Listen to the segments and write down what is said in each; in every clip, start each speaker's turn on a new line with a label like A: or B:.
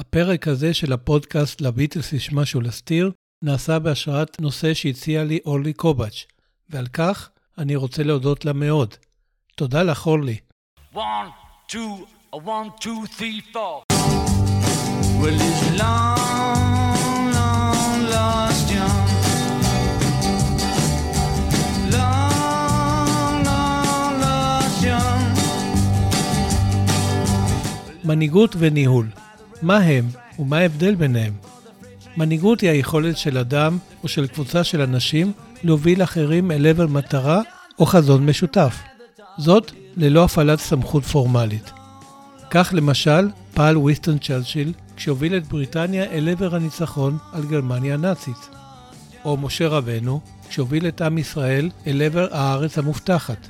A: הפרק הזה של הפודקאסט לביטלס יש משהו להסתיר, נעשה בהשראת נושא שהציע לי אורלי קובץ', ועל כך אני רוצה להודות לה מאוד. תודה לך, אורלי. One, two, one, two, three, four. Well, it's long, long lost young. Long, long lost young. מנהיגות וניהול. מה הם ומה ההבדל ביניהם? מנהיגות היא היכולת של אדם או של קבוצה של אנשים להוביל אחרים אל עבר מטרה או חזון משותף. זאת ללא הפעלת סמכות פורמלית. כך למשל פעל ויסטון צ'רצ'יל כשהוביל את בריטניה אל עבר הניצחון על גרמניה הנאצית. או משה רבנו כשהוביל את עם ישראל אל עבר הארץ המובטחת.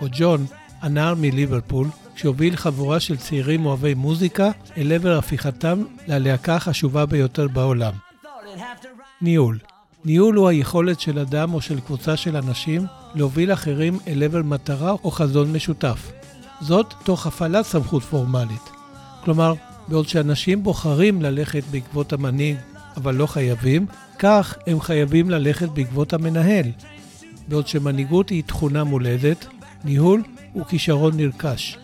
A: או ג'ון, הנער מליברפול, שהוביל חבורה של צעירים אוהבי מוזיקה אל עבר הפיכתם ללהקה החשובה ביותר בעולם. ניהול ניהול הוא היכולת של אדם או של קבוצה של אנשים להוביל אחרים אל עבר מטרה או חזון משותף. זאת תוך הפעלת סמכות פורמלית. כלומר, בעוד שאנשים בוחרים ללכת בעקבות המנהיג, אבל לא חייבים, כך הם חייבים ללכת בעקבות המנהל. בעוד שמנהיגות היא תכונה מולדת, ניהול הוא כישרון נרכש.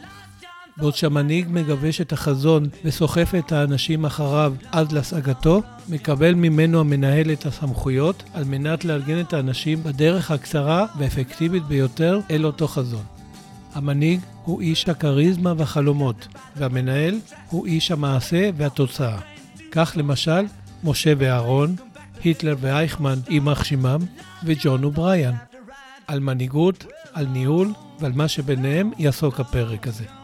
A: בעוד שהמנהיג מגבש את החזון וסוחף את האנשים אחריו עד להשגתו, מקבל ממנו המנהל את הסמכויות על מנת לארגן את האנשים בדרך הקצרה והאפקטיבית ביותר אל אותו חזון. המנהיג הוא איש הכריזמה והחלומות, והמנהל הוא איש המעשה והתוצאה. כך למשל, משה ואהרון, היטלר ואייכמן, יימח שמם, וג'ון ובריאן. על מנהיגות, על ניהול ועל מה שביניהם יעסוק הפרק הזה.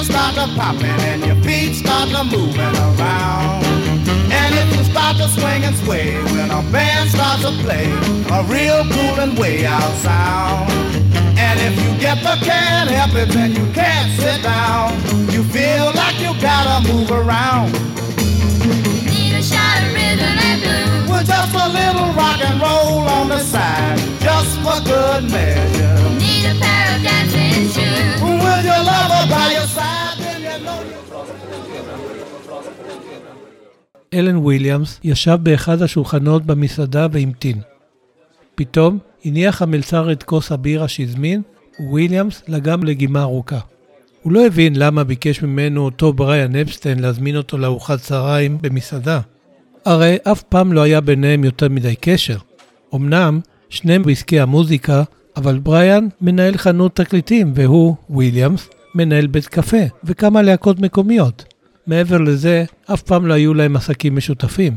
A: Fingers start to popping and your feet start to moving around. And if you start to swing and sway when a band starts to play a real cool and way out sound. And if you get the can't help it, then you can't sit down. You feel like you gotta move around. Need a shot of rhythm and blues. With just a little rock and roll on the side, just for good measure. Need a pair of dancing shoes. With your lover אלן וויליאמס ישב באחד השולחנות במסעדה והמתין. פתאום הניח המלצר את כוס הבירה שהזמין, וויליאמס לגם לגימה ארוכה. הוא לא הבין למה ביקש ממנו אותו בריאן אפסטיין להזמין אותו לארוחת צהריים במסעדה. הרי אף פעם לא היה ביניהם יותר מדי קשר. אמנם, שניהם בעסקי המוזיקה, אבל בריאן מנהל חנות תקליטים, והוא, וויליאמס, מנהל בית קפה וכמה להקות מקומיות. מעבר לזה, אף פעם לא היו להם עסקים משותפים.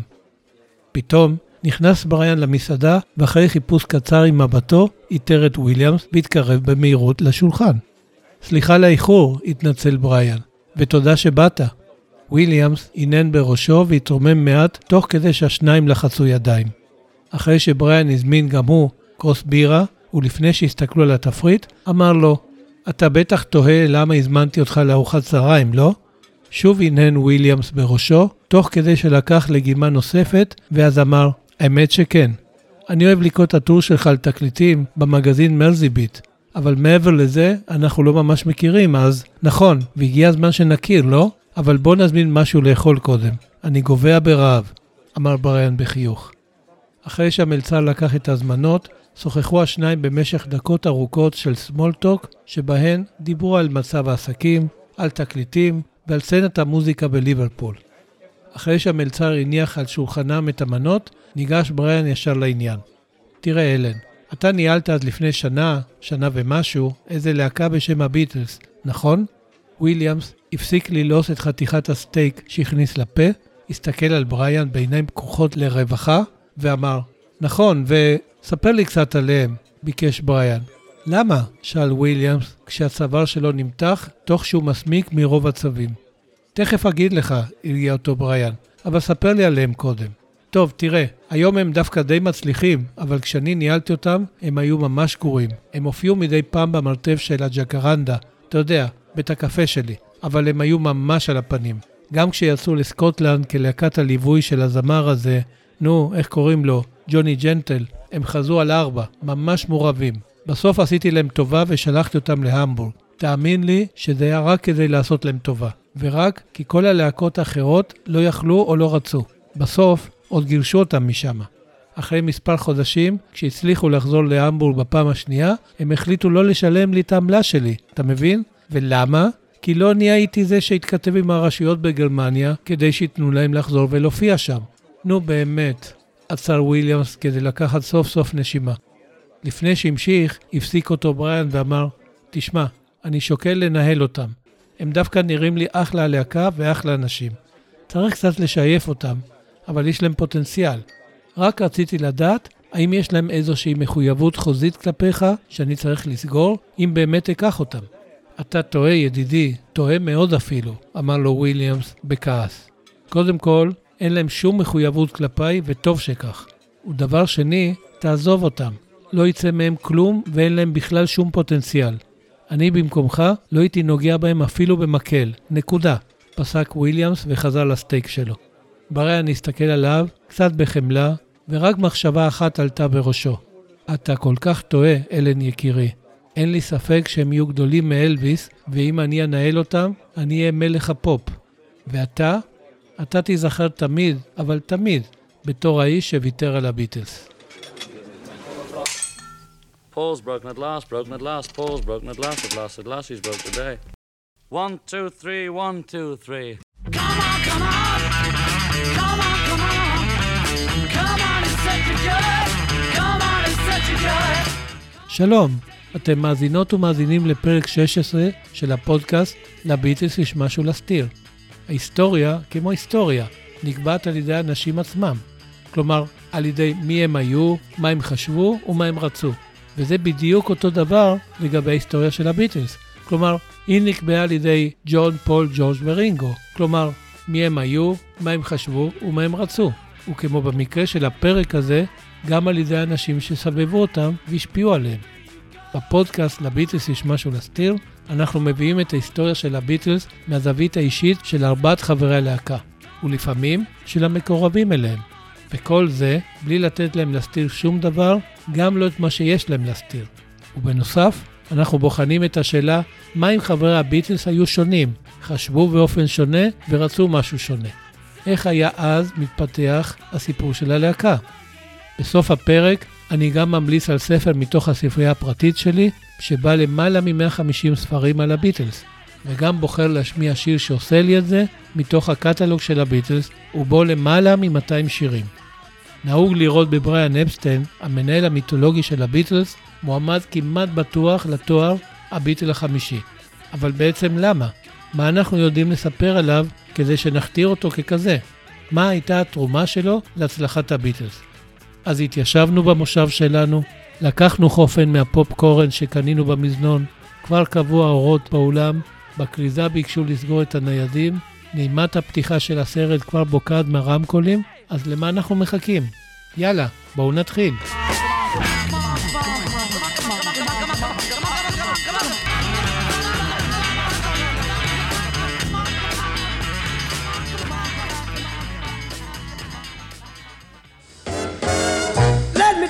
A: פתאום נכנס בריאן למסעדה, ואחרי חיפוש קצר עם מבטו, איתר את וויליאמס והתקרב במהירות לשולחן. סליחה לאיחור, התנצל בריאן, ותודה שבאת. וויליאמס הנהן בראשו והתרומם מעט, תוך כדי שהשניים לחצו ידיים. אחרי שבריאן הזמין גם הוא כוס בירה, ולפני שהסתכלו על התפריט, אמר לו, אתה בטח תוהה למה הזמנתי אותך לארוחת צהריים, לא? שוב הנהן וויליאמס בראשו, תוך כדי שלקח לגימה נוספת, ואז אמר, האמת שכן. אני אוהב לקרוא את הטור שלך על תקליטים במגזין מרזיביט, אבל מעבר לזה, אנחנו לא ממש מכירים, אז נכון, והגיע הזמן שנכיר, לא? אבל בוא נזמין משהו לאכול קודם. אני גובע ברעב, אמר בריאן בחיוך. אחרי שהמלצר לקח את ההזמנות, שוחחו השניים במשך דקות ארוכות של סמולטוק, שבהן דיברו על מצב העסקים, על תקליטים ועל סצנת המוזיקה בליברפול. אחרי שהמלצר הניח על שולחנם את המנות, ניגש בריאן ישר לעניין. תראה, אלן, אתה ניהלת עד לפני שנה, שנה ומשהו, איזה להקה בשם הביטלס, נכון? וויליאמס הפסיק ללעוס את חתיכת הסטייק שהכניס לפה, הסתכל על בריאן בעיניים פקוחות לרווחה, ואמר, נכון, וספר לי קצת עליהם, ביקש בריאן. למה? שאל וויליאמס, כשהצוואר שלו נמתח, תוך שהוא מסמיק מרוב עצבים. תכף אגיד לך, הרגיע אותו בריאן, אבל ספר לי עליהם קודם. טוב, תראה, היום הם דווקא די מצליחים, אבל כשאני ניהלתי אותם, הם היו ממש גרועים. הם הופיעו מדי פעם במרתף של הג'קרנדה, אתה יודע, בית הקפה שלי, אבל הם היו ממש על הפנים. גם כשיצאו לסקוטלנד כלהקת הליווי של הזמר הזה, נו, איך קוראים לו? ג'וני ג'נטל, הם חזו על ארבע, ממש מעורבים. בסוף עשיתי להם טובה ושלחתי אותם להמבורג. תאמין לי שזה היה רק כדי לעשות להם טובה, ורק כי כל הלהקות האחרות לא יכלו או לא רצו. בסוף עוד גירשו אותם משם. אחרי מספר חודשים, כשהצליחו לחזור להמבורג בפעם השנייה, הם החליטו לא לשלם לי את העמלה שלי, אתה מבין? ולמה? כי לא אני הייתי זה שהתכתב עם הרשויות בגרמניה כדי שייתנו להם לחזור ולהופיע שם. נו באמת, עצר וויליאמס כדי לקחת סוף סוף נשימה. לפני שהמשיך, הפסיק אותו בריאן ואמר, תשמע, אני שוקל לנהל אותם. הם דווקא נראים לי אחלה להקה ואחלה אנשים. צריך קצת לשייף אותם, אבל יש להם פוטנציאל. רק רציתי לדעת האם יש להם איזושהי מחויבות חוזית כלפיך שאני צריך לסגור, אם באמת אקח אותם. אתה טועה, ידידי, טועה מאוד אפילו, אמר לו וויליאמס בכעס. קודם כל, אין להם שום מחויבות כלפיי, וטוב שכך. ודבר שני, תעזוב אותם. לא יצא מהם כלום ואין להם בכלל שום פוטנציאל. אני במקומך לא הייתי נוגע בהם אפילו במקל. נקודה. פסק וויליאמס וחזר לסטייק שלו. בריאן הסתכל עליו, קצת בחמלה, ורק מחשבה אחת עלתה בראשו. אתה כל כך טועה, אלן יקירי. אין לי ספק שהם יהיו גדולים מאלוויס, ואם אני אנהל אותם, אני אהיה מלך הפופ. ואתה? אתה תיזכר תמיד, אבל תמיד, בתור האיש שוויתר על הביטלס. Paul's broken at last, broken at last, Paul's broken at last, at last, at last he's broke today. One, two, three, one, two, three. Come on, come on! Come on, come on! Come on, it's such a joy! Come on, it's such a joy! שלום, אתם מאזינות ומאזינים לפרק 16 של הפודקאסט לביטלס יש משהו להסתיר. ההיסטוריה, כמו היסטוריה, נקבעת על ידי האנשים עצמם. כלומר, על ידי מי הם היו, מה הם חשבו ומה הם רצו. וזה בדיוק אותו דבר לגבי ההיסטוריה של הביטלס. כלומר, היא נקבעה על ידי ג'ון, פול, ג'ורג' ורינגו. כלומר, מי הם היו, מה הם חשבו ומה הם רצו. וכמו במקרה של הפרק הזה, גם על ידי אנשים שסבבו אותם והשפיעו עליהם. בפודקאסט לביטלס יש משהו להסתיר, אנחנו מביאים את ההיסטוריה של הביטלס מהזווית האישית של ארבעת חברי הלהקה, ולפעמים של המקורבים אליהם. וכל זה בלי לתת להם להסתיר שום דבר, גם לא את מה שיש להם להסתיר. ובנוסף, אנחנו בוחנים את השאלה מה אם חברי הביטלס היו שונים, חשבו באופן שונה ורצו משהו שונה. איך היה אז מתפתח הסיפור של הלהקה? בסוף הפרק אני גם ממליץ על ספר מתוך הספרייה הפרטית שלי, שבה למעלה מ-150 ספרים על הביטלס, וגם בוחר להשמיע שיר שעושה לי את זה מתוך הקטלוג של הביטלס, ובו למעלה מ-200 שירים. נהוג לראות בבריאן אפסטיין, המנהל המיתולוגי של הביטלס, מועמד כמעט בטוח לתואר הביטל החמישי. אבל בעצם למה? מה אנחנו יודעים לספר עליו כדי שנכתיר אותו ככזה? מה הייתה התרומה שלו להצלחת הביטלס? אז התיישבנו במושב שלנו, לקחנו חופן מהפופקורן שקנינו במזנון, כבר קבעו האורות באולם, בכריזה ביקשו לסגור את הניידים, נעימת הפתיחה של הסרט כבר בוקעת מהרמקולים, אז למה אנחנו מחכים? יאללה, בואו נתחיל.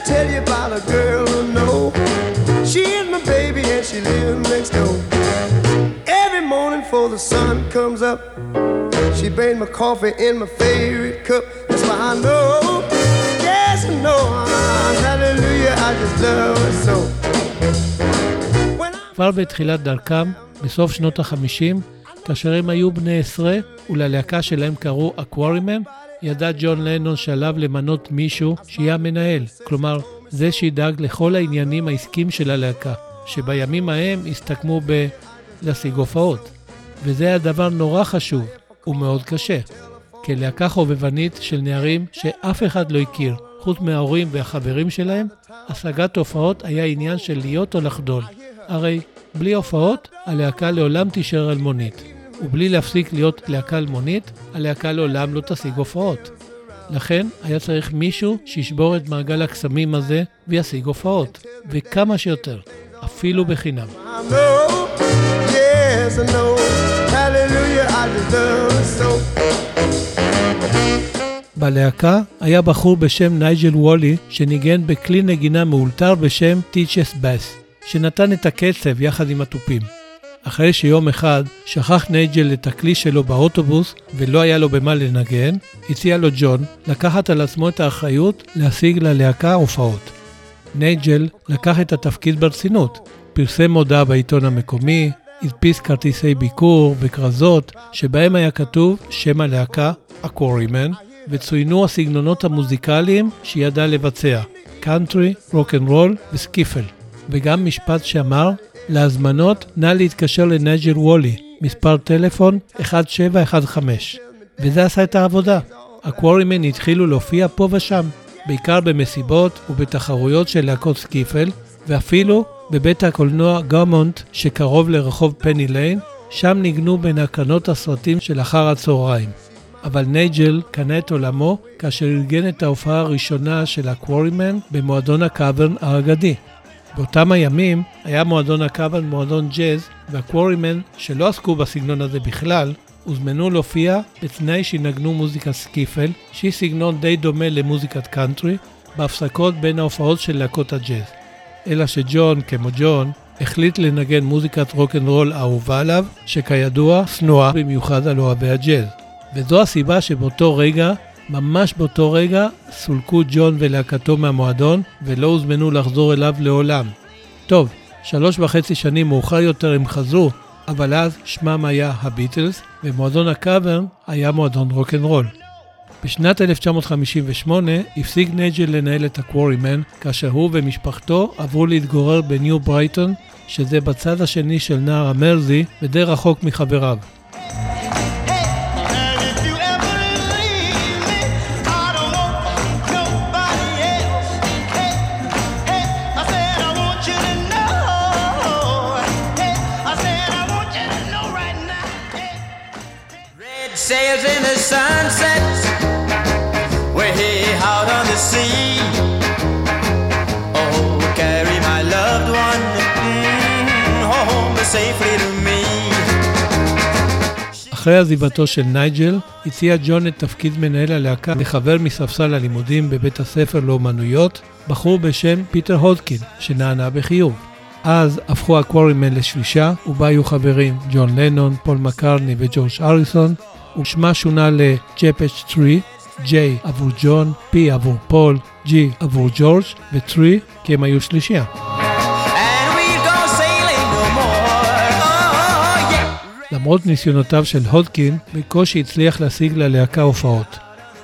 A: tell you about a girl who know she is my baby and she lives next door. Every morning before the sun comes up, she brings my coffee in my favorite cup. Know, yes I know, hallelujah, I just love her so. כבר בתחילת דרכם, בסוף שנות ה-50, כאשר הם היו בני עשרה, וללהקה שלהם קראו אקוורימן, ידע ג'ון לנון שעליו למנות מישהו שיהיה המנהל, כלומר, זה שידאג לכל העניינים העסקיים של הלהקה, שבימים ההם הסתכמו ב... להשיג הופעות. וזה היה דבר נורא חשוב ומאוד קשה. כלהקה חובבנית של נערים שאף אחד לא הכיר, חוץ מההורים והחברים שלהם, השגת הופעות היה עניין של להיות או לחדול. הרי בלי הופעות, הלהקה לעולם תישאר אלמונית. ובלי להפסיק להיות להקה אלמונית, הלהקה לעולם לא תשיג הופעות. לכן היה צריך מישהו שישבור את מעגל הקסמים הזה וישיג הופעות, וכמה שיותר, אפילו בחינם. Yes, I know, hallelujah, I deserve so. בלהקה היה בחור בשם נייג'ל וולי שניגן בכלי נגינה מאולתר בשם טיצ'ס בס, שנתן את הקצב יחד עם התופים. אחרי שיום אחד שכח נייג'ל את הכלי שלו באוטובוס ולא היה לו במה לנגן, הציע לו ג'ון לקחת על עצמו את האחריות להשיג ללהקה הופעות. נייג'ל לקח את התפקיד ברצינות, פרסם מודעה בעיתון המקומי, הדפיס כרטיסי ביקור וכרזות שבהם היה כתוב שם הלהקה, הקורימן, וצוינו הסגנונות המוזיקליים שידע לבצע, קאנטרי, רוקנרול וסקיפל, וגם משפט שאמר, להזמנות נא להתקשר לנייג'ל וולי, מספר טלפון 1715. וזה עשה את העבודה. הקוורימן התחילו להופיע פה ושם, בעיקר במסיבות ובתחרויות של להקות סקיפל, ואפילו בבית הקולנוע גמונט שקרוב לרחוב פני ליין, שם ניגנו בין הקרנות הסרטים של אחר הצהריים. אבל נייג'ל קנה את עולמו כאשר ארגן את ההופעה הראשונה של הקוורימן במועדון הקאברן האגדי. באותם הימים היה מועדון הקאברן מועדון ג'אז, והקוורימן, שלא עסקו בסגנון הזה בכלל, הוזמנו להופיע בתנאי שינגנו מוזיקת סקיפל, שהיא סגנון די דומה למוזיקת קאנטרי, בהפסקות בין ההופעות של להקות הג'אז. אלא שג'ון, כמו ג'ון, החליט לנגן מוזיקת רוקנרול אהובה עליו, שכידוע שנואה במיוחד על אוהבי הג'אז. וזו הסיבה שבאותו רגע, ממש באותו רגע, סולקו ג'ון ולהקתו מהמועדון ולא הוזמנו לחזור אליו לעולם. טוב, שלוש וחצי שנים מאוחר יותר הם חזרו, אבל אז שמם היה הביטלס, ומועדון הקאברן היה מועדון רוקנרול. בשנת 1958 הפסיק נייג'ל לנהל את הקוורימן, כאשר הוא ומשפחתו עברו להתגורר בניו ברייטון, שזה בצד השני של נהר המרזי ודי רחוק מחבריו. Sails in the sunset, way out on the sea. Oh, carry my loved one mm, home safely to me. אחרי עזיבתו של נייג'ל, הציע ג'ון את תפקיד מנהל הלהקה לחבר מספסל הלימודים בבית הספר לאומנויות, בחור בשם פיטר הודקין, שנענה בחיוב. אז הפכו הקוורימן לשלישייה, ובה היו חברים ג'ון לנון, פול מקרני וג'ורג' הריסון, ושמה שונה ל- JPG 3, J עבור ג'ון, P עבור פול, G עבור ג'ורג' ו-3 כי הם היו שלישייה. למרות ניסיונותיו של הודקין, בקושי הצליח להשיג ללהקה הופעות.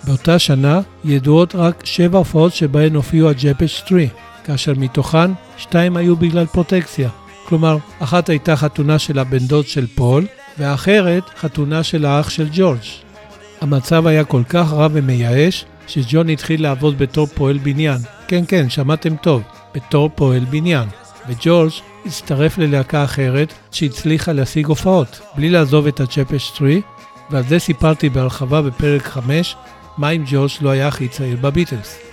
A: באותה שנה ידועות רק שבע הופעות שבהן הופיעו הג'פייג' 3, כאשר מתוכן שתיים היו בגלל פרוטקציה. כלומר, אחת הייתה חתונה של הבן דוד של פול, והאחרת חתונה של האח של ג'ורג'. המצב היה כל כך רע ומייאש, שג'ון התחיל לעבוד בתור פועל בניין. כן, כן, שמעתם טוב, בתור פועל בניין. וג'ורג' הצטרף ללהקה אחרת שהצליחה להשיג הופעות, בלי לעזוב את הצ'פש 3, ועל זה סיפרתי בהרחבה בפרק 5, מה אם ג'ורג' לא היה הכי צעיר בביטלס.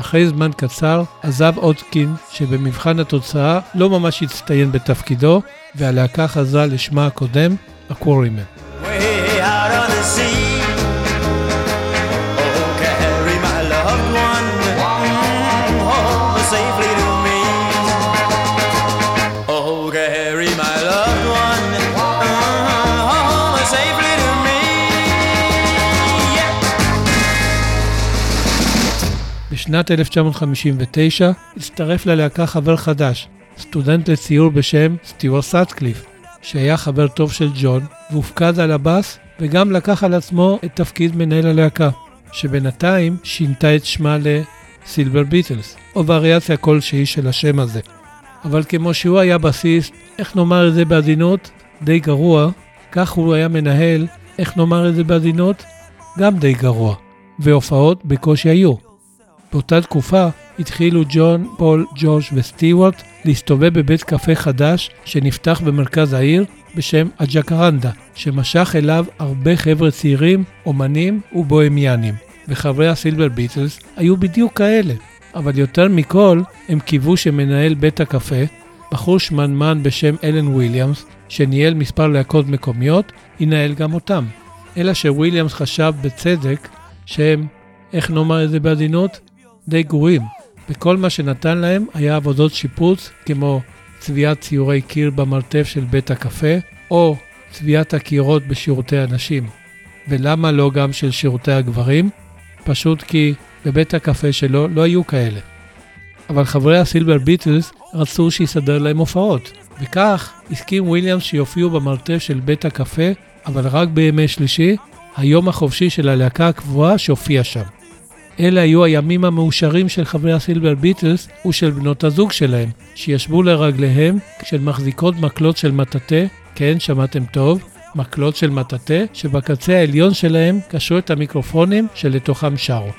A: אחרי זמן קצר עזב אודקין, שבמבחן התוצאה לא ממש הצטיין בתפקידו, והלהקה חזרה לשמה הקודם, הקוורימן. בשנת 1959 הצטרף ללהקה חבר חדש, סטודנט לציור בשם סטיואר סאטקליף, שהיה חבר טוב של ג'ון, והופקד על הבאס וגם לקח על עצמו את תפקיד מנהל הלהקה, שבינתיים שינתה את שמה לסילבר ביטלס, או וריאציה כלשהי של השם הזה. אבל כמו שהוא היה בסיסט, איך נאמר את זה בעדינות? די גרוע, כך הוא היה מנהל, איך נאמר את זה בעדינות? גם די גרוע. והופעות בקושי היו. באותה תקופה התחילו ג'ון, פול, ג'ורג' וסטיוארט להסתובב בבית קפה חדש שנפתח במרכז העיר בשם הג'קרנדה, שמשך אליו הרבה חבר'ה צעירים, אומנים ובוהמיאנים. וחברי הסילבר ביטלס היו בדיוק כאלה. אבל יותר מכל, הם קיוו שמנהל בית הקפה, בחור שמנמן בשם אלן וויליאמס, שניהל מספר להקות מקומיות, ינהל גם אותם. אלא שוויליאמס חשב בצדק שהם, איך נאמר את זה בעדינות? די גרועים. וכל מה שנתן להם היה עבודות שיפוץ, כמו צביעת ציורי קיר במרתף של בית הקפה, או צביעת הקירות בשירותי הנשים. ולמה לא גם של שירותי הגברים? פשוט כי בבית הקפה שלו לא היו כאלה. אבל חברי הסילבר ביטלס רצו שיסדר להם הופעות, וכך הסכים וויליאמס שיופיעו במרתף של בית הקפה, אבל רק בימי שלישי, היום החופשי של הלהקה הקבועה שהופיע שם. אלה היו הימים המאושרים של חברי הסילבר ביטלס ושל בנות הזוג שלהם, שישבו לרגליהם כשהן מחזיקות מקלות של מטאטא, כן, שמעתם טוב, מקלות של מטאטא, שבקצה העליון שלהם קשרו את המיקרופונים שלתוכם שרו.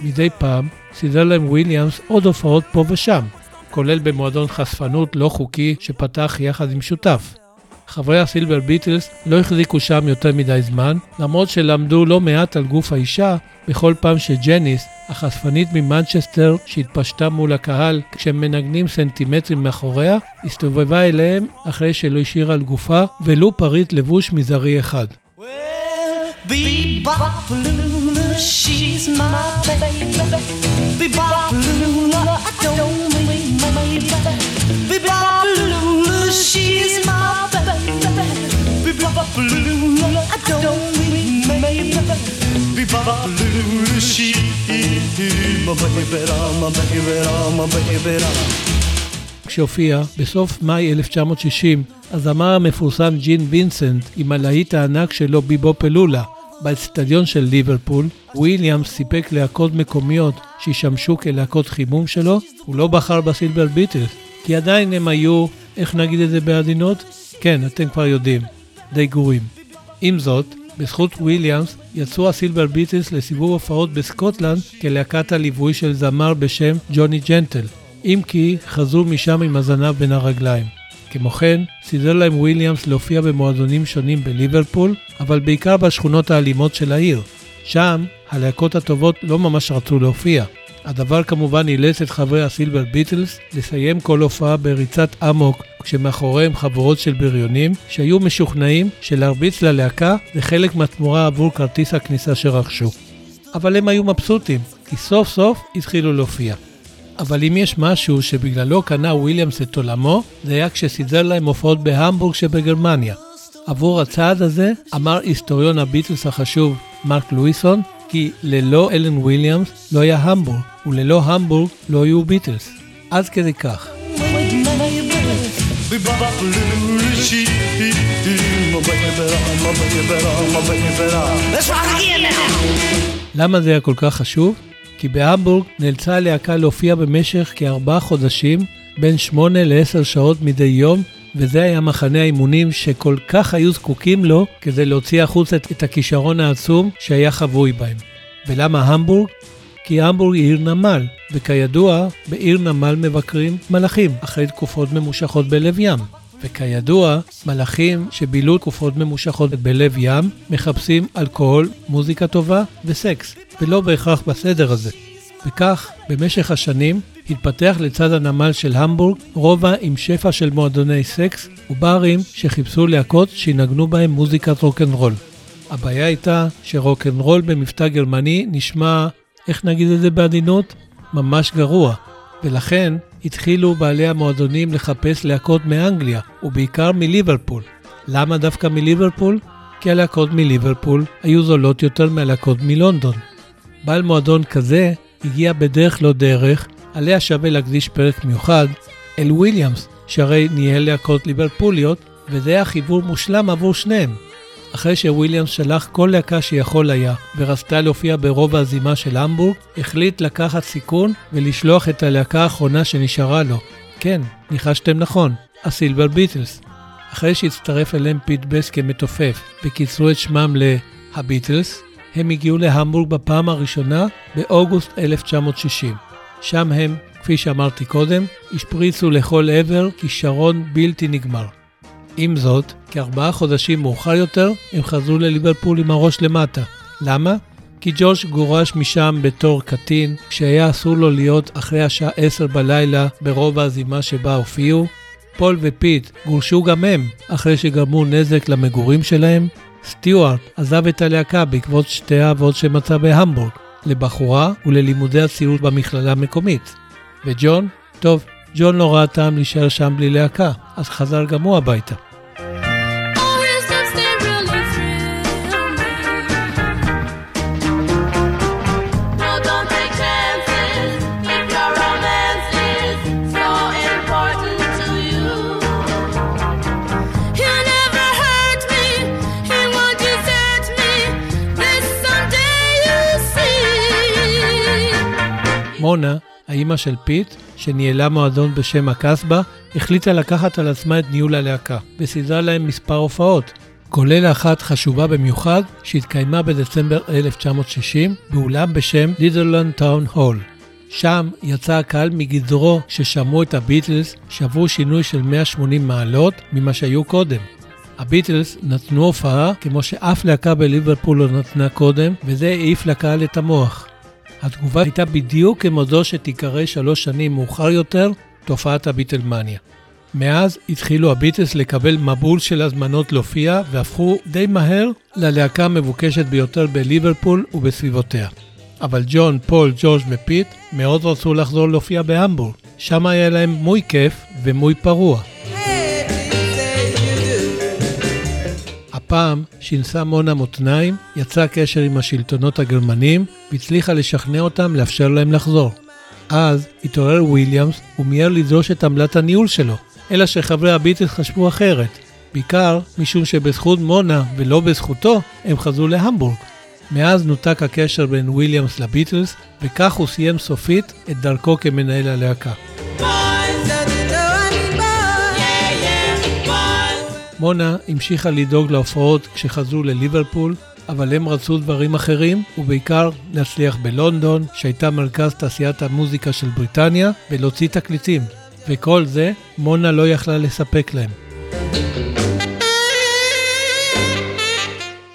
A: מדי פעם סידר להם וויליאמס עוד הופעות פה ושם, כולל במועדון חשפנות לא חוקי שפתח יחד עם שותף. חברי הסילבר ביטלס לא החזיקו שם יותר מדי זמן, למרות שלמדו לא מעט על גוף האישה בכל פעם שג'ניס, החשפנית ממנצ'סטר שהתפשטה מול הקהל כשהם מנגנים סנטימטרים מאחוריה, הסתובבה אליהם אחרי שלא השאירה על גופה ולו פריט לבוש מזערי אחד. my כשהופיע בסוף מאי 1960, הזמר המפורסם ג'ין וינסנט עם הלהיט הענק שלו ביבו פלולה באצטדיון של ליברפול, וויליאמס סיפק להקות מקומיות שישמשו כלהקות חימום שלו, הוא לא בחר בסילבר ביטלס, כי עדיין הם היו, איך נגיד את זה בעדינות? כן, אתם כבר יודעים, די גרועים. עם זאת, בזכות וויליאמס יצאו הסילבר ביטלס לסיבוב הופעות בסקוטלנד כלהקת הליווי של זמר בשם ג'וני ג'נטל, אם כי חזרו משם עם הזנב בין הרגליים. כמו כן, סידר להם וויליאמס להופיע במועדונים שונים בליברפול, אבל בעיקר בשכונות האלימות של העיר. שם, הלהקות הטובות לא ממש רצו להופיע, הדבר כמובן אילץ את חברי הסילבר ביטלס לסיים כל הופעה בריצת אמוק כשמאחוריהם חבורות של בריונים שהיו משוכנעים שלהרביץ ללהקה זה חלק מהתמורה עבור כרטיס הכניסה שרכשו. אבל הם היו מבסוטים, כי סוף סוף התחילו להופיע. אבל אם יש משהו שבגללו קנה וויליאמס את עולמו, זה היה כשסידר להם הופעות בהמבורג שבגרמניה. עבור הצעד הזה, אמר היסטוריון הביטלס החשוב, מרק לואיסון, כי ללא אלן וויליאמס לא היה המבורג, וללא המבורג לא היו ביטלס. עד כדי כך. למה זה היה כל כך חשוב? כי בהמבורג נאלצה הלהקה להופיע במשך כארבעה חודשים, בין שמונה לעשר שעות מדי יום, וזה היה מחנה האימונים שכל כך היו זקוקים לו כדי להוציא החוצה את הכישרון העצום שהיה חבוי בהם. ולמה המבורג? כי המבורג היא עיר נמל, וכידוע, בעיר נמל מבקרים מלאכים אחרי תקופות ממושכות בלב ים. וכידוע, מלאכים שבילו תקופות ממושכות בלב ים מחפשים אלכוהול, מוזיקה טובה וסקס, ולא בהכרח בסדר הזה. וכך, במשך השנים, התפתח לצד הנמל של המבורג רובע עם שפע של מועדוני סקס וברים שחיפשו להקות שינגנו בהם מוזיקת רוקנרול. הבעיה הייתה שרוקנרול במבטא גרמני נשמע, איך נגיד את זה בעדינות? ממש גרוע. ולכן התחילו בעלי המועדונים לחפש להקות מאנגליה, ובעיקר מליברפול. למה דווקא מליברפול? כי הלהקות מליברפול היו זולות יותר מהלהקות מלונדון. בעל מועדון כזה הגיע בדרך לא דרך, עליה שווה להקדיש פרק מיוחד, אל וויליאמס, שהרי ניהל להקות ליברפוליות, וזה היה חיבור מושלם עבור שניהם. אחרי שוויליאמס שלח כל להקה שיכול היה, ורצתה להופיע ברובע הזימה של המבורג, החליט לקחת סיכון ולשלוח את הלהקה האחרונה שנשארה לו. כן, ניחשתם נכון, הסילבר ביטלס. אחרי שהצטרף אליהם פיט בסט כמתופף, וקיצרו את שמם ל"הביטלס", הם הגיעו להמבורג בפעם הראשונה באוגוסט 1960. שם הם, כפי שאמרתי קודם, השפריצו לכל עבר כישרון בלתי נגמר. עם זאת, כארבעה חודשים מאוחר יותר, הם חזרו לליברפול עם הראש למטה. למה? כי ג'ורג' גורש משם בתור קטין, כשהיה אסור לו להיות אחרי השעה 10 בלילה ברובע הזימה שבה הופיעו. פול ופיט גורשו גם הם, אחרי שגרמו נזק למגורים שלהם. סטיוארט עזב את הלהקה בעקבות שתי האהבות שמצא בהמבורג, לבחורה וללימודי הצירות במכללה המקומית. וג'ון? טוב, ג'ון לא ראה טעם להישאר שם בלי להקה, אז חזר גם הוא הביתה. מונה, האימא של פיט, שניהלה מועדון בשם הקסבה, החליטה לקחת על עצמה את ניהול הלהקה, וסידרה להם מספר הופעות, כולל אחת חשובה במיוחד, שהתקיימה בדצמבר 1960, באולם בשם ליתרלנד טאון הול. שם יצא הקהל מגדרו כששמעו את הביטלס, שעברו שינוי של 180 מעלות ממה שהיו קודם. הביטלס נתנו הופעה כמו שאף להקה בליברפול לא נתנה קודם, וזה העיף לקהל את המוח. התגובה הייתה בדיוק כמו זו שתיקרא שלוש שנים מאוחר יותר, תופעת הביטלמניה. מאז התחילו הביטלס לקבל מבול של הזמנות להופיע והפכו די מהר ללהקה המבוקשת ביותר בליברפול ובסביבותיה. אבל ג'ון, פול, ג'ורג' ופיט מאוד רצו לחזור להופיע בהמבורג. שם היה להם מוי כיף ומוי פרוע. הפעם שינסה מונה מותניים, יצרה קשר עם השלטונות הגרמנים והצליחה לשכנע אותם לאפשר להם לחזור. אז התעורר וויליאמס ומיהר לדרוש את עמלת הניהול שלו, אלא שחברי הביטלס חשבו אחרת, בעיקר משום שבזכות מונה ולא בזכותו הם חזרו להמבורג. מאז נותק הקשר בין וויליאמס לביטלס, וכך הוא סיים סופית את דרכו כמנהל הלהקה. מונה המשיכה לדאוג להופעות כשחזרו לליברפול, אבל הם רצו דברים אחרים, ובעיקר להצליח בלונדון, שהייתה מרכז תעשיית המוזיקה של בריטניה, ולהוציא תקליטים. וכל זה, מונה לא יכלה לספק להם.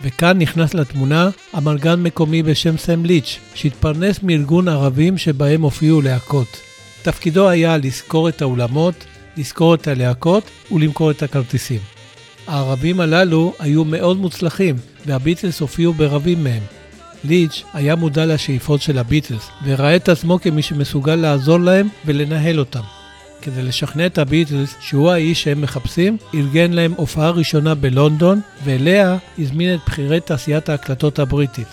A: וכאן נכנס לתמונה אמרגן מקומי בשם סם ליץ', שהתפרנס מארגון ערבים שבהם הופיעו להקות. תפקידו היה לזכור את האולמות, לזכור את הלהקות ולמכור את הכרטיסים. הערבים הללו היו מאוד מוצלחים, והביטלס הופיעו ברבים מהם. ליץ' היה מודע לשאיפות של הביטלס, וראה את עצמו כמי שמסוגל לעזור להם ולנהל אותם. כדי לשכנע את הביטלס שהוא האיש שהם מחפשים, ארגן להם הופעה ראשונה בלונדון, ואליה הזמין את בכירי תעשיית ההקלטות הבריטית.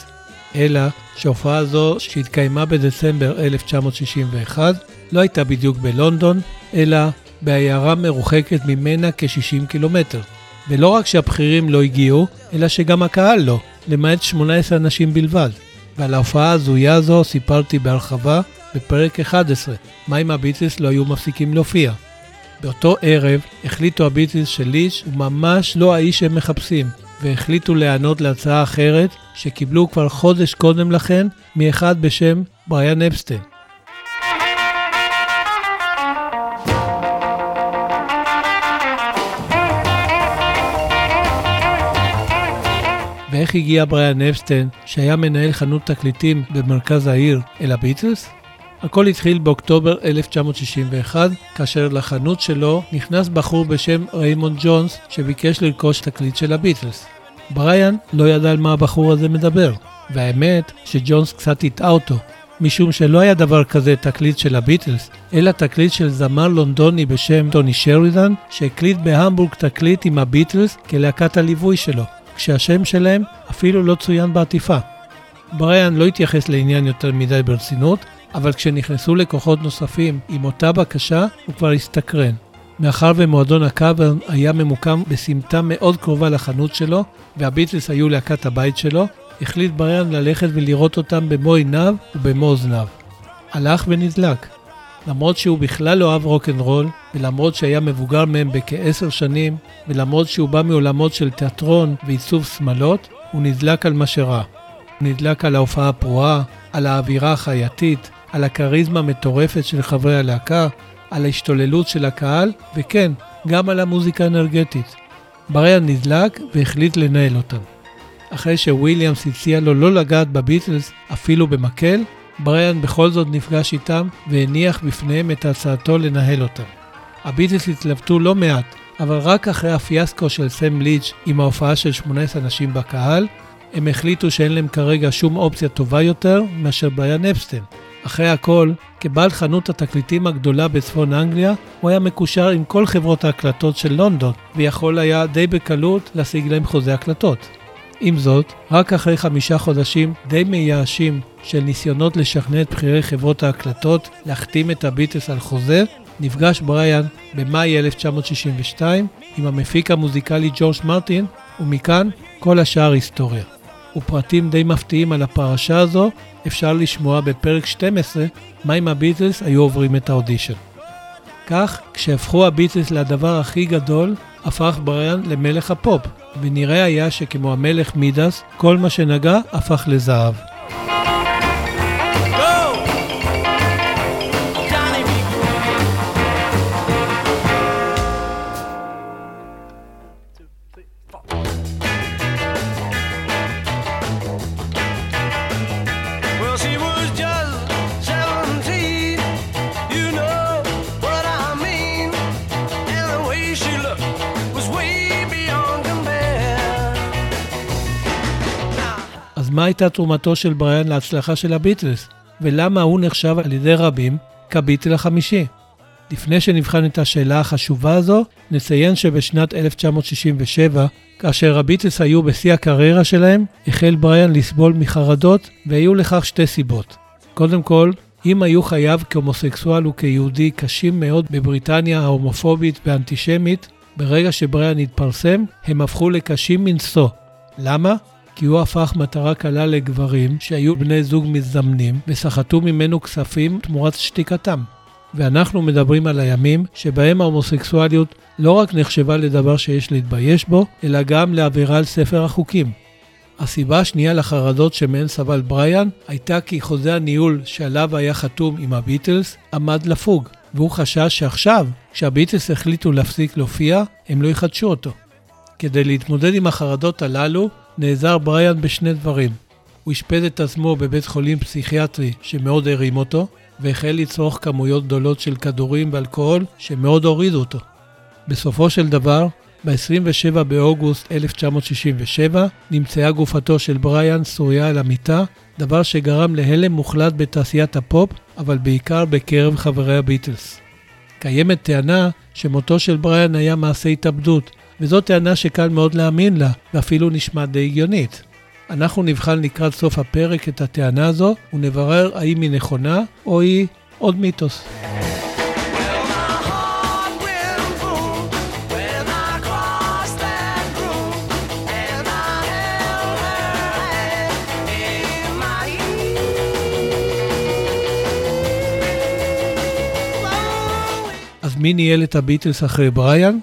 A: אלא שהופעה זו, שהתקיימה בדצמבר 1961, לא הייתה בדיוק בלונדון, אלא בעיירה מרוחקת ממנה כ-60 קילומטר. ולא רק שהבכירים לא הגיעו, אלא שגם הקהל לא, למעט 18 אנשים בלבד. ועל ההופעה ההזויה הזו סיפרתי בהרחבה בפרק 11, מה אם הביטלס לא היו מפסיקים להופיע. באותו ערב החליטו הביטלס של ליש הוא ממש לא האיש שהם מחפשים, והחליטו להיענות להצעה אחרת שקיבלו כבר חודש קודם לכן מאחד בשם בריאן אפסטיין. ואיך הגיע בריאן אפסטיין, שהיה מנהל חנות תקליטים במרכז העיר, אל הביטלס? הכל התחיל באוקטובר 1961, כאשר לחנות שלו נכנס בחור בשם ריימונד ג'ונס, שביקש לרכוש תקליט של הביטלס. בריאן לא ידע על מה הבחור הזה מדבר, והאמת שג'ונס קצת הטעה אותו, משום שלא היה דבר כזה תקליט של הביטלס, אלא תקליט של זמר לונדוני בשם טוני שרידן, שהקליט בהמבורג תקליט עם הביטלס כלהקת הליווי שלו. כשהשם שלהם אפילו לא צוין בעטיפה. בריאן לא התייחס לעניין יותר מדי ברצינות, אבל כשנכנסו לקוחות נוספים עם אותה בקשה, הוא כבר הסתקרן. מאחר ומועדון הקאברן היה ממוקם בסמטה מאוד קרובה לחנות שלו, והביטלס היו להקת הבית שלו, החליט בריאן ללכת ולראות אותם במו עיניו ובמו אוזניו. הלך ונדלק. למרות שהוא בכלל לא אהב רוקנרול, ולמרות שהיה מבוגר מהם בכעשר שנים, ולמרות שהוא בא מעולמות של תיאטרון ועיצוב שמלות, הוא נדלק על מה שראה. הוא נדלק על ההופעה הפרועה, על האווירה החייתית, על הכריזמה המטורפת של חברי הלהקה, על ההשתוללות של הקהל, וכן, גם על המוזיקה האנרגטית. בריאן נדלק והחליט לנהל אותם. אחרי שוויליאמס הציע לו לא לגעת בביטלס אפילו במקל, בריאן בכל זאת נפגש איתם והניח בפניהם את הצעתו לנהל אותם. הביטלס התלבטו לא מעט, אבל רק אחרי הפיאסקו של סם ליץ' עם ההופעה של 18 אנשים בקהל, הם החליטו שאין להם כרגע שום אופציה טובה יותר מאשר בריאן אפסטיין. אחרי הכל, כבעל חנות התקליטים הגדולה בצפון אנגליה, הוא היה מקושר עם כל חברות ההקלטות של לונדון, ויכול היה די בקלות להשיג להם חוזה הקלטות. עם זאת, רק אחרי חמישה חודשים די מייאשים של ניסיונות לשכנע את בכירי חברות ההקלטות להחתים את הביטלס על חוזה, נפגש בריאן במאי 1962 עם המפיק המוזיקלי ג'ורג' מרטין, ומכאן כל השאר היסטוריה. ופרטים די מפתיעים על הפרשה הזו אפשר לשמוע בפרק 12, מה אם הביטלס היו עוברים את האודישן. כך, כשהפכו הביטלס לדבר הכי גדול, הפך בריאן למלך הפופ, ונראה היה שכמו המלך מידס, כל מה שנגע הפך לזהב. הייתה תרומתו של בריאן להצלחה של הביטלס, ולמה הוא נחשב על ידי רבים כביטל החמישי. לפני שנבחן את השאלה החשובה הזו, נציין שבשנת 1967, כאשר הביטלס היו בשיא הקריירה שלהם, החל בריאן לסבול מחרדות, והיו לכך שתי סיבות. קודם כל, אם היו חייו כהומוסקסואל וכיהודי קשים מאוד בבריטניה ההומופובית והאנטישמית, ברגע שבריאן התפרסם, הם הפכו לקשים מנשוא. למה? כי הוא הפך מטרה קלה לגברים שהיו בני זוג מזדמנים וסחטו ממנו כספים תמורת שתיקתם. ואנחנו מדברים על הימים שבהם ההומוסקסואליות לא רק נחשבה לדבר שיש להתבייש בו, אלא גם לעבירה על ספר החוקים. הסיבה השנייה לחרדות שמהן סבל בריאן הייתה כי חוזה הניהול שעליו היה חתום עם הביטלס עמד לפוג, והוא חשש שעכשיו, כשהביטלס החליטו להפסיק להופיע, הם לא יחדשו אותו. כדי להתמודד עם החרדות הללו, נעזר בריאן בשני דברים. הוא אשפז את עצמו בבית חולים פסיכיאטרי שמאוד הרים אותו, והחל לצרוך כמויות גדולות של כדורים ואלכוהול שמאוד הורידו אותו. בסופו של דבר, ב-27 באוגוסט 1967 נמצאה גופתו של בריאן סוריה על המיטה, דבר שגרם להלם מוחלט בתעשיית הפופ, אבל בעיקר בקרב חברי הביטלס. קיימת טענה שמותו של בריאן היה מעשה התאבדות, וזו טענה שקל מאוד להאמין לה, ואפילו נשמע די הגיונית. אנחנו נבחן לקראת סוף הפרק את הטענה הזו, ונברר האם היא נכונה, או היא עוד מיתוס. מי ניהל את הביטלס אחרי בריאן?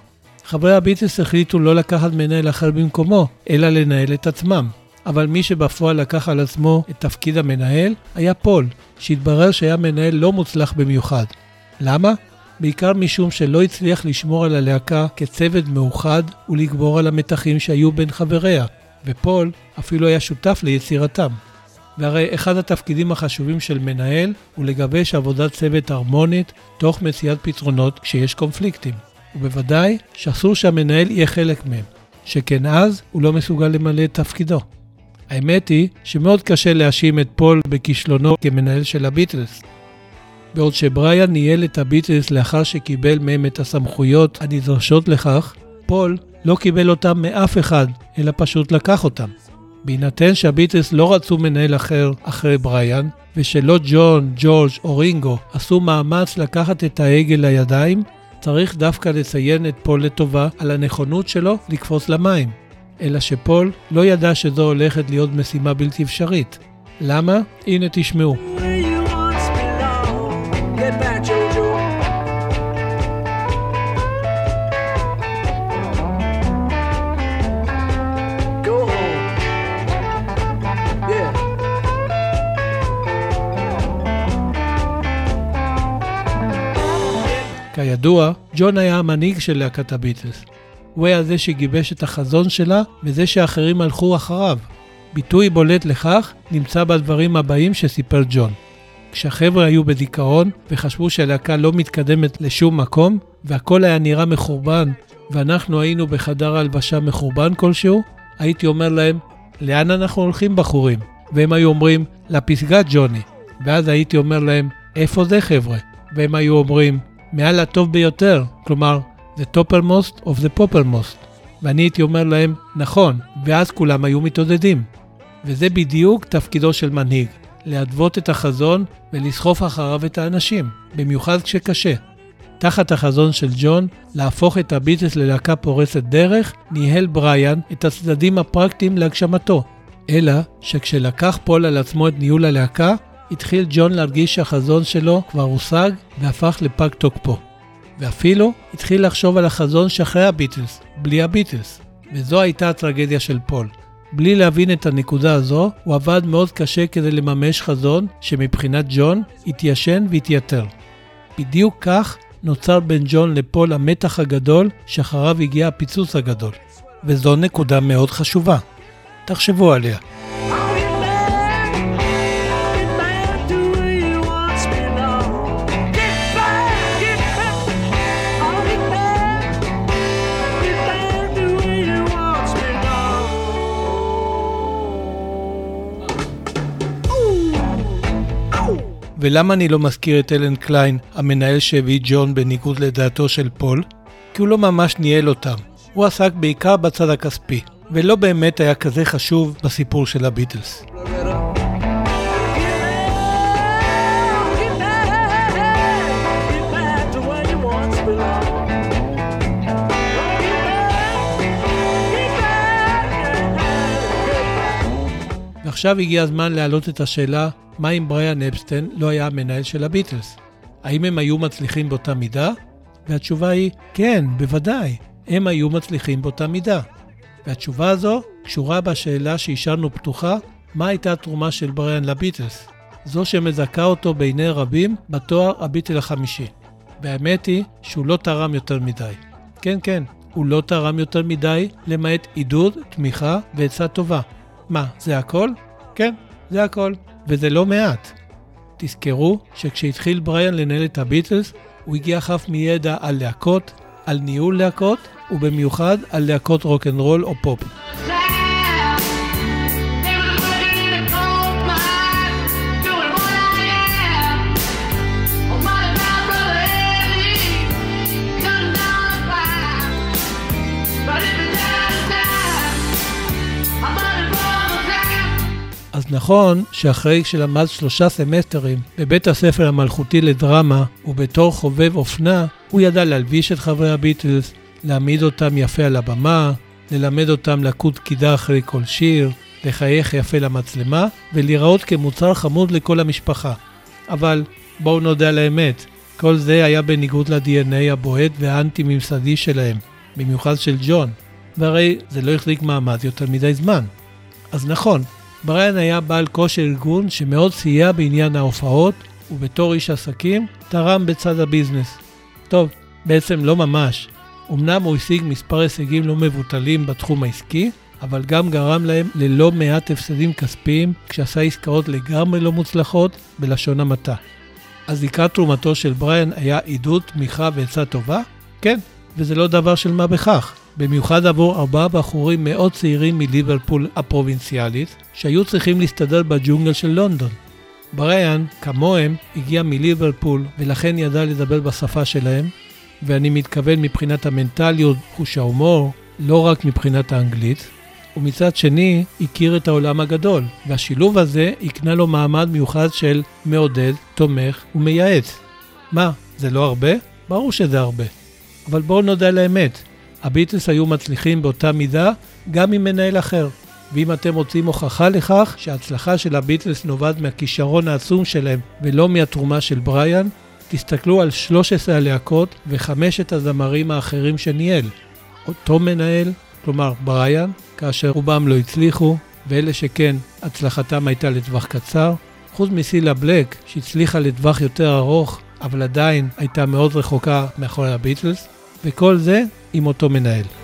A: חברי הביטלס החליטו לא לקחת מנהל אחר במקומו, אלא לנהל את עצמם. אבל מי שבפועל לקח על עצמו את תפקיד המנהל היה פול, שהתברר שהיה מנהל לא מוצלח במיוחד. למה? בעיקר משום שלא הצליח לשמור על הלהקה כצוות מאוחד ולגבור על המתחים שהיו בין חבריה, ופול אפילו היה שותף ליצירתם. והרי אחד התפקידים החשובים של מנהל הוא לגבש עבודת צוות הרמונית תוך מציאת פתרונות כשיש קונפליקטים. ובוודאי שאסור שהמנהל יהיה חלק מהם, שכן אז הוא לא מסוגל למלא את תפקידו. האמת היא שמאוד קשה להאשים את פול בכישלונו כמנהל של הביטלס. בעוד שבריאן ניהל את הביטלס לאחר שקיבל מהם את הסמכויות הנדרשות לכך, פול לא קיבל אותם מאף אחד, אלא פשוט לקח אותם. בהינתן שהביטלס לא רצו מנהל אחר אחרי בריאן, ושלא ג'ון, ג'ורג' או רינגו עשו מאמץ לקחת את ההגה לידיים, צריך דווקא לציין את פול לטובה על הנכונות שלו לקפוץ למים. אלא שפול לא ידע שזו הולכת להיות משימה בלתי אפשרית. למה? הנה תשמעו. כידוע, ג'ון היה המנהיג של להקת הביטלס. הוא היה זה שגיבש את החזון שלה וזה שאחרים הלכו אחריו. ביטוי בולט לכך נמצא בדברים הבאים שסיפר ג'ון. כשהחבר'ה היו בדיכאון וחשבו שהלהקה לא מתקדמת לשום מקום והכל היה נראה מחורבן ואנחנו היינו בחדר הלבשה מחורבן כלשהו, הייתי אומר להם, לאן אנחנו הולכים בחורים? והם היו אומרים, לפסגת ג'וני. ואז הייתי אומר להם, איפה זה חבר'ה? והם היו אומרים, מעל הטוב ביותר, כלומר, the toppermost of the poppermost. ואני הייתי אומר להם, נכון, ואז כולם היו מתעודדים. וזה בדיוק תפקידו של מנהיג, להתוות את החזון ולסחוף אחריו את האנשים, במיוחד כשקשה. תחת החזון של ג'ון, להפוך את הביטלס ללהקה פורצת דרך, ניהל בריאן את הצדדים הפרקטיים להגשמתו. אלא שכשלקח פול על עצמו את ניהול הלהקה, התחיל ג'ון להרגיש שהחזון שלו כבר הושג והפך לפג תוקפו. ואפילו התחיל לחשוב על החזון שאחרי הביטלס, בלי הביטלס. וזו הייתה הטרגדיה של פול. בלי להבין את הנקודה הזו, הוא עבד מאוד קשה כדי לממש חזון שמבחינת ג'ון התיישן והתייתר. בדיוק כך נוצר בין ג'ון לפול המתח הגדול שאחריו הגיע הפיצוץ הגדול. וזו נקודה מאוד חשובה. תחשבו עליה. ולמה אני לא מזכיר את אלן קליין, המנהל שהביא ג'ון בניגוד לדעתו של פול? כי הוא לא ממש ניהל אותם. הוא עסק בעיקר בצד הכספי, ולא באמת היה כזה חשוב בסיפור של הביטלס. ועכשיו הגיע הזמן להעלות את השאלה, מה אם בריאן אפסטיין לא היה המנהל של הביטלס? האם הם היו מצליחים באותה מידה? והתשובה היא, כן, בוודאי, הם היו מצליחים באותה מידה. והתשובה הזו קשורה בשאלה שהשארנו פתוחה, מה הייתה התרומה של בריאן לביטלס? זו שמזכה אותו בעיני רבים בתואר הביטל החמישי. והאמת היא שהוא לא תרם יותר מדי. כן, כן, הוא לא תרם יותר מדי, למעט עידוד, תמיכה ועצה טובה. מה, זה הכל? כן, זה הכל, וזה לא מעט. תזכרו שכשהתחיל בריאן לנהל את הביטלס, הוא הגיע חף מידע על להקות, על ניהול להקות, ובמיוחד על להקות רוקנרול או פופ. אז נכון שאחרי שלמד שלושה סמסטרים בבית הספר המלכותי לדרמה ובתור חובב אופנה, הוא ידע להלביש את חברי הביטלס, להעמיד אותם יפה על הבמה, ללמד אותם לקוד קידה אחרי כל שיר, לחייך יפה למצלמה ולהיראות כמוצר חמוד לכל המשפחה. אבל בואו נודה על האמת, כל זה היה בניגוד ל-DNA הבועט והאנטי-ממסדי שלהם, במיוחד של ג'ון, והרי זה לא החזיק מעמד יותר מדי זמן. אז נכון, בריאן היה בעל כושר ארגון שמאוד סייע בעניין ההופעות, ובתור איש עסקים תרם בצד הביזנס. טוב, בעצם לא ממש. אמנם הוא השיג מספר הישגים לא מבוטלים בתחום העסקי, אבל גם גרם להם ללא מעט הפסדים כספיים כשעשה עסקאות לגמרי לא מוצלחות, בלשון המעטה. אז לקראת תרומתו של בריאן היה עידוד, תמיכה ועצה טובה? כן, וזה לא דבר של מה בכך. במיוחד עבור ארבעה בחורים מאוד צעירים מליברפול הפרובינציאלית, שהיו צריכים להסתדר בג'ונגל של לונדון. בריאן, כמוהם, הגיע מליברפול ולכן ידע לדבר בשפה שלהם, ואני מתכוון מבחינת המנטליות, חוש ההומור, לא רק מבחינת האנגלית, ומצד שני, הכיר את העולם הגדול, והשילוב הזה הקנה לו מעמד מיוחד של מעודד, תומך ומייעץ. מה, זה לא הרבה? ברור שזה הרבה. אבל בואו נודה על האמת, הביטלס היו מצליחים באותה מידה גם עם מנהל אחר. ואם אתם רוצים הוכחה לכך שההצלחה של הביטלס נובעת מהכישרון העצום שלהם ולא מהתרומה של בריאן, תסתכלו על 13 הלהקות וחמשת הזמרים האחרים שניהל. אותו מנהל, כלומר בריאן, כאשר רובם לא הצליחו, ואלה שכן, הצלחתם הייתה לטווח קצר, חוץ מסילה בלק, שהצליחה לטווח יותר ארוך, אבל עדיין הייתה מאוד רחוקה מאחורי הביטלס, וכל זה עם אותו מנהל.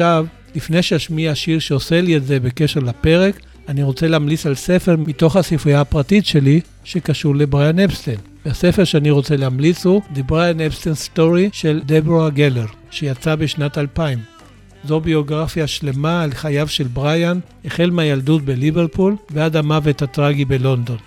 A: ועכשיו, לפני שאשמיע שיר שעושה לי את זה בקשר לפרק, אני רוצה להמליץ על ספר מתוך הספרייה הפרטית שלי שקשור לבריאן אפסטיין. והספר שאני רוצה להמליץ הוא The Brian Epstein Story של דבורה גלר, שיצא בשנת 2000. זו ביוגרפיה שלמה על חייו של בריאן, החל מהילדות בליברפול ועד המוות הטרגי בלונדון.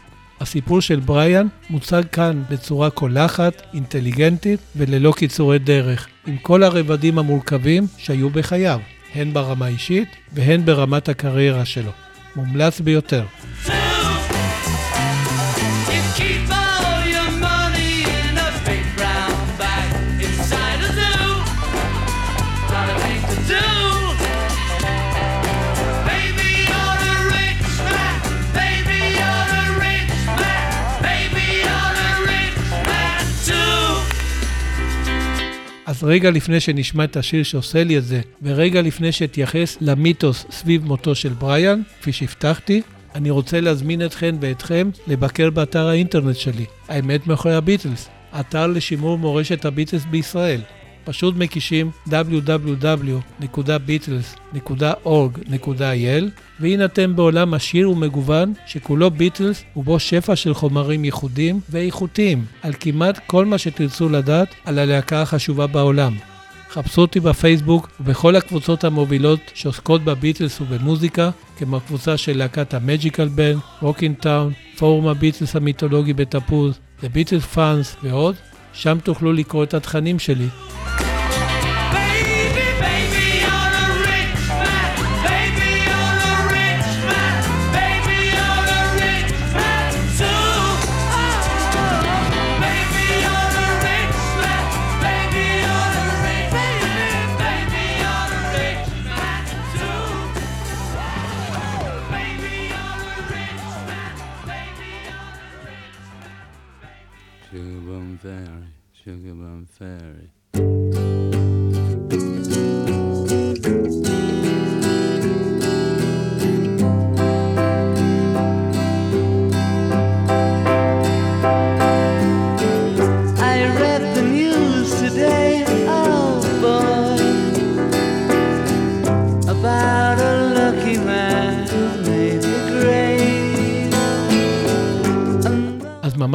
A: הסיפור של בריאן מוצג כאן בצורה קולחת, אינטליגנטית וללא קיצורי דרך, עם כל הרבדים המורכבים שהיו בחייו, הן ברמה האישית והן ברמת הקריירה שלו. מומלץ ביותר. רגע לפני שנשמע את השיר שעושה לי את זה, ורגע לפני שאתייחס למיתוס סביב מותו של בריאן, כפי שהבטחתי, אני רוצה להזמין אתכן ואתכם לבקר באתר האינטרנט שלי, האמת מאחורי הביטלס, אתר לשימור מורשת הביטלס בישראל. פשוט מקישים www.beatles.org.il והנה אתם בעולם עשיר ומגוון שכולו ביטלס ובו שפע של חומרים ייחודיים ואיכותיים על כמעט כל מה שתרצו לדעת על הלהקה החשובה בעולם. חפשו אותי בפייסבוק ובכל הקבוצות המובילות שעוסקות בביטלס ובמוזיקה, כמו הקבוצה של להקת ה Magical Band, Rockin' Town, פורום הביטלס המיתולוגי בתפוז, The Beatles Fans ועוד, שם תוכלו לקרוא את התכנים שלי.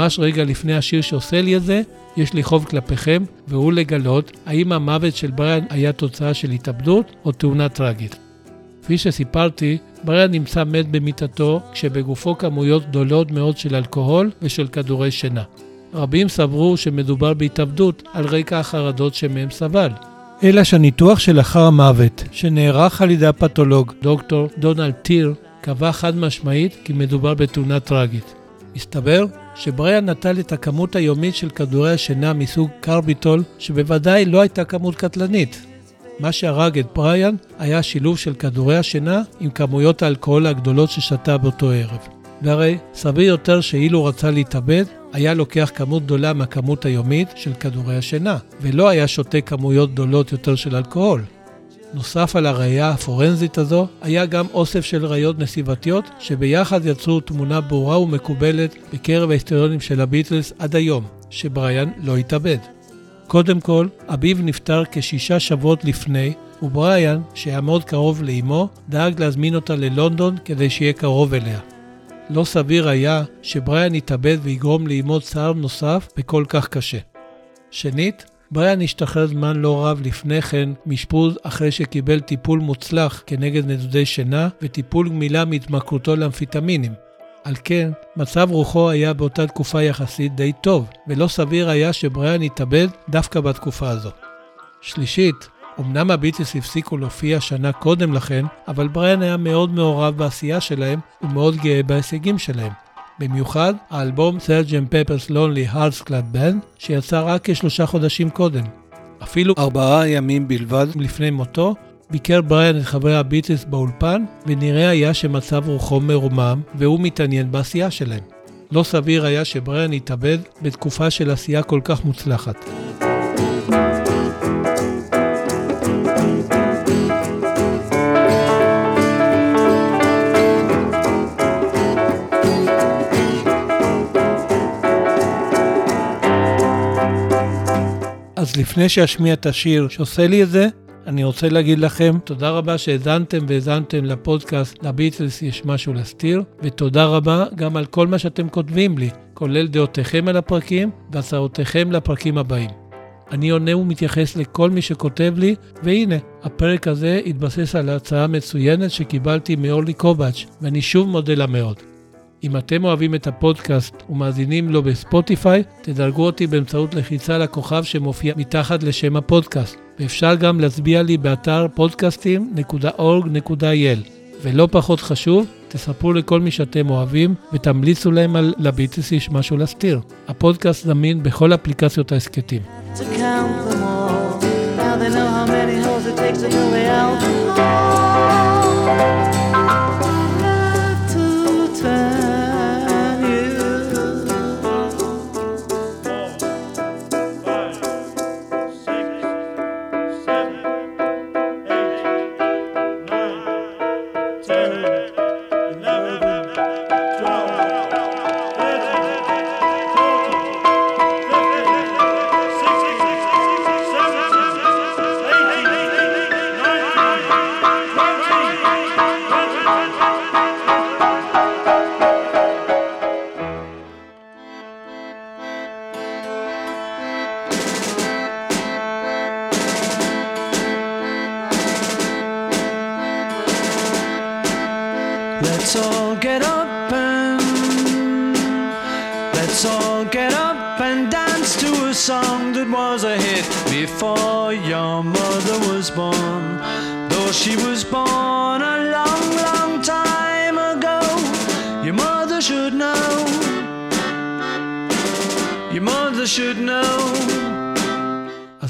A: ממש רגע לפני השיר שעושה לי את זה, יש לי חוב כלפיכם, והוא לגלות האם המוות של בריאן היה תוצאה של התאבדות או תאונה טרגית. כפי שסיפרתי, בריאן נמצא מת במיטתו כשבגופו כמויות גדולות מאוד של אלכוהול ושל כדורי שינה. רבים סברו שמדובר בהתאבדות על רקע החרדות שמהם סבל. אלא שהניתוח שלאחר המוות, שנערך על ידי הפתולוג דוקטור דונלד טיר, קבע חד משמעית כי מדובר בתאונה טרגית. מסתבר שבריאן נטל את הכמות היומית של כדורי השינה מסוג קרביטול, שבוודאי לא הייתה כמות קטלנית. מה שהרג את בריאן היה שילוב של כדורי השינה עם כמויות האלכוהול הגדולות ששתה באותו ערב. והרי סביר יותר שאילו רצה להתאבד, היה לוקח כמות גדולה מהכמות היומית של כדורי השינה, ולא היה שותה כמויות גדולות יותר של אלכוהול. נוסף על הראייה הפורנזית הזו, היה גם אוסף של ראיות נסיבתיות, שביחד יצרו תמונה ברורה ומקובלת בקרב ההיסטוריונים של הביטלס עד היום, שבריאן לא התאבד. קודם כל, אביו נפטר כשישה שבועות לפני, ובריאן, שהיה מאוד קרוב לאמו, דאג להזמין אותה ללונדון כדי שיהיה קרוב אליה. לא סביר היה שבריאן יתאבד ויגרום לאמו צער נוסף וכל כך קשה. שנית, בריאן השתחרר זמן לא רב לפני כן מאשפוז אחרי שקיבל טיפול מוצלח כנגד נדודי שינה וטיפול גמילה מהתמכרותו לאמפיטמינים. על כן, מצב רוחו היה באותה תקופה יחסית די טוב, ולא סביר היה שבריאן יתאבד דווקא בתקופה הזו. שלישית, אמנם הביטלס הפסיקו להופיע שנה קודם לכן, אבל בריאן היה מאוד מעורב בעשייה שלהם ומאוד גאה בהישגים שלהם. במיוחד האלבום סרג'ן פפרס לונלי הארדס קלאד בן, שיצא רק כשלושה חודשים קודם. אפילו ארבעה ימים בלבד לפני מותו, ביקר בריאן את חברי הביטלס באולפן, ונראה היה שמצב רוחו מרומם, והוא מתעניין בעשייה שלהם. לא סביר היה שבריאן יתאבד בתקופה של עשייה כל כך מוצלחת. לפני שאשמיע את השיר שעושה לי את זה, אני רוצה להגיד לכם תודה רבה שהאזנתם והאזנתם לפודקאסט לביטלס יש משהו להסתיר, ותודה רבה גם על כל מה שאתם כותבים לי, כולל דעותיכם על הפרקים והצעותיכם לפרקים הבאים. אני עונה ומתייחס לכל מי שכותב לי, והנה, הפרק הזה התבסס על הצעה מצוינת שקיבלתי מאורלי קובץ', ואני שוב מודה לה מאוד. אם אתם אוהבים את הפודקאסט ומאזינים לו בספוטיפיי, תדרגו אותי באמצעות לחיצה לכוכב שמופיע מתחת לשם הפודקאסט, ואפשר גם להצביע לי באתר podcastim.org.il. ולא פחות חשוב, תספרו לכל מי שאתם אוהבים ותמליצו להם על לביטס יש משהו להסתיר. הפודקאסט זמין בכל אפליקציות ההסכתים. To count them all. Now they know how many holes it takes to fill the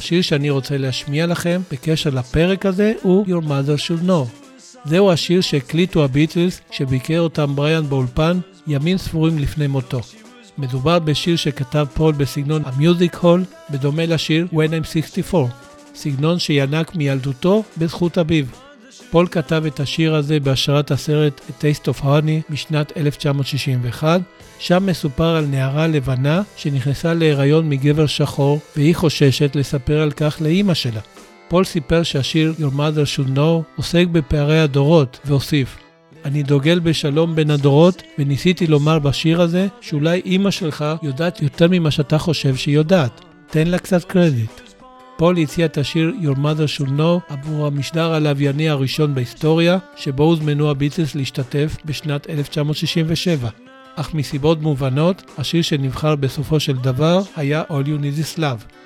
A: השיר שאני רוצה להשמיע לכם בקשר לפרק הזה הוא Your Mother Should Know. זהו השיר שהקליטו הביטלס כשביקר אותם בריאן באולפן ימים ספורים לפני מותו. מדובר בשיר שכתב פול בסגנון המיוזיק הול, בדומה לשיר When I'm 64, סגנון שינק מילדותו בזכות אביו. פול כתב את השיר הזה בהשראת הסרט A Taste of Honey משנת 1961, שם מסופר על נערה לבנה שנכנסה להיריון מגבר שחור והיא חוששת לספר על כך לאימא שלה. פול סיפר שהשיר Your Mother Should Know עוסק בפערי הדורות, והוסיף אני דוגל בשלום בין הדורות, וניסיתי לומר בשיר הזה שאולי אימא שלך יודעת יותר ממה שאתה חושב שהיא יודעת. תן לה קצת קרדיט. פול הציע את השיר Your Mother Should Know עבור המשדר הלווייני הראשון בהיסטוריה, שבו הוזמנו הביטלס להשתתף בשנת 1967. אך מסיבות מובנות, השיר שנבחר בסופו של דבר היה All You Need Is Love.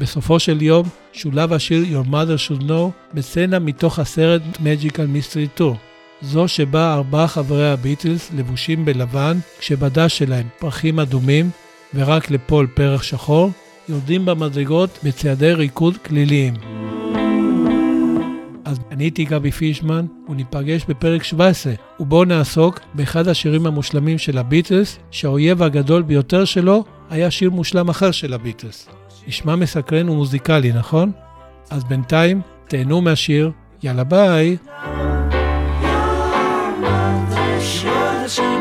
A: בסופו של יום שולב השיר Your Mother Should Know בסצנה מתוך הסרט Magical Mystery Tour. זו שבה ארבעה חברי הביטלס לבושים בלבן, כשבדש שלהם פרחים אדומים ורק לפול פרח שחור, יורדים במדרגות בצעדי ריקוד כליליים. אז אני הייתי גבי פישמן, וניפגש בפרק 17, ובו נעסוק באחד השירים המושלמים של הביטלס, שהאויב הגדול ביותר שלו היה שיר מושלם אחר של הביטלס. נשמע מסקרן ומוזיקלי, נכון? אז בינתיים, תהנו מהשיר, יאללה ביי. Your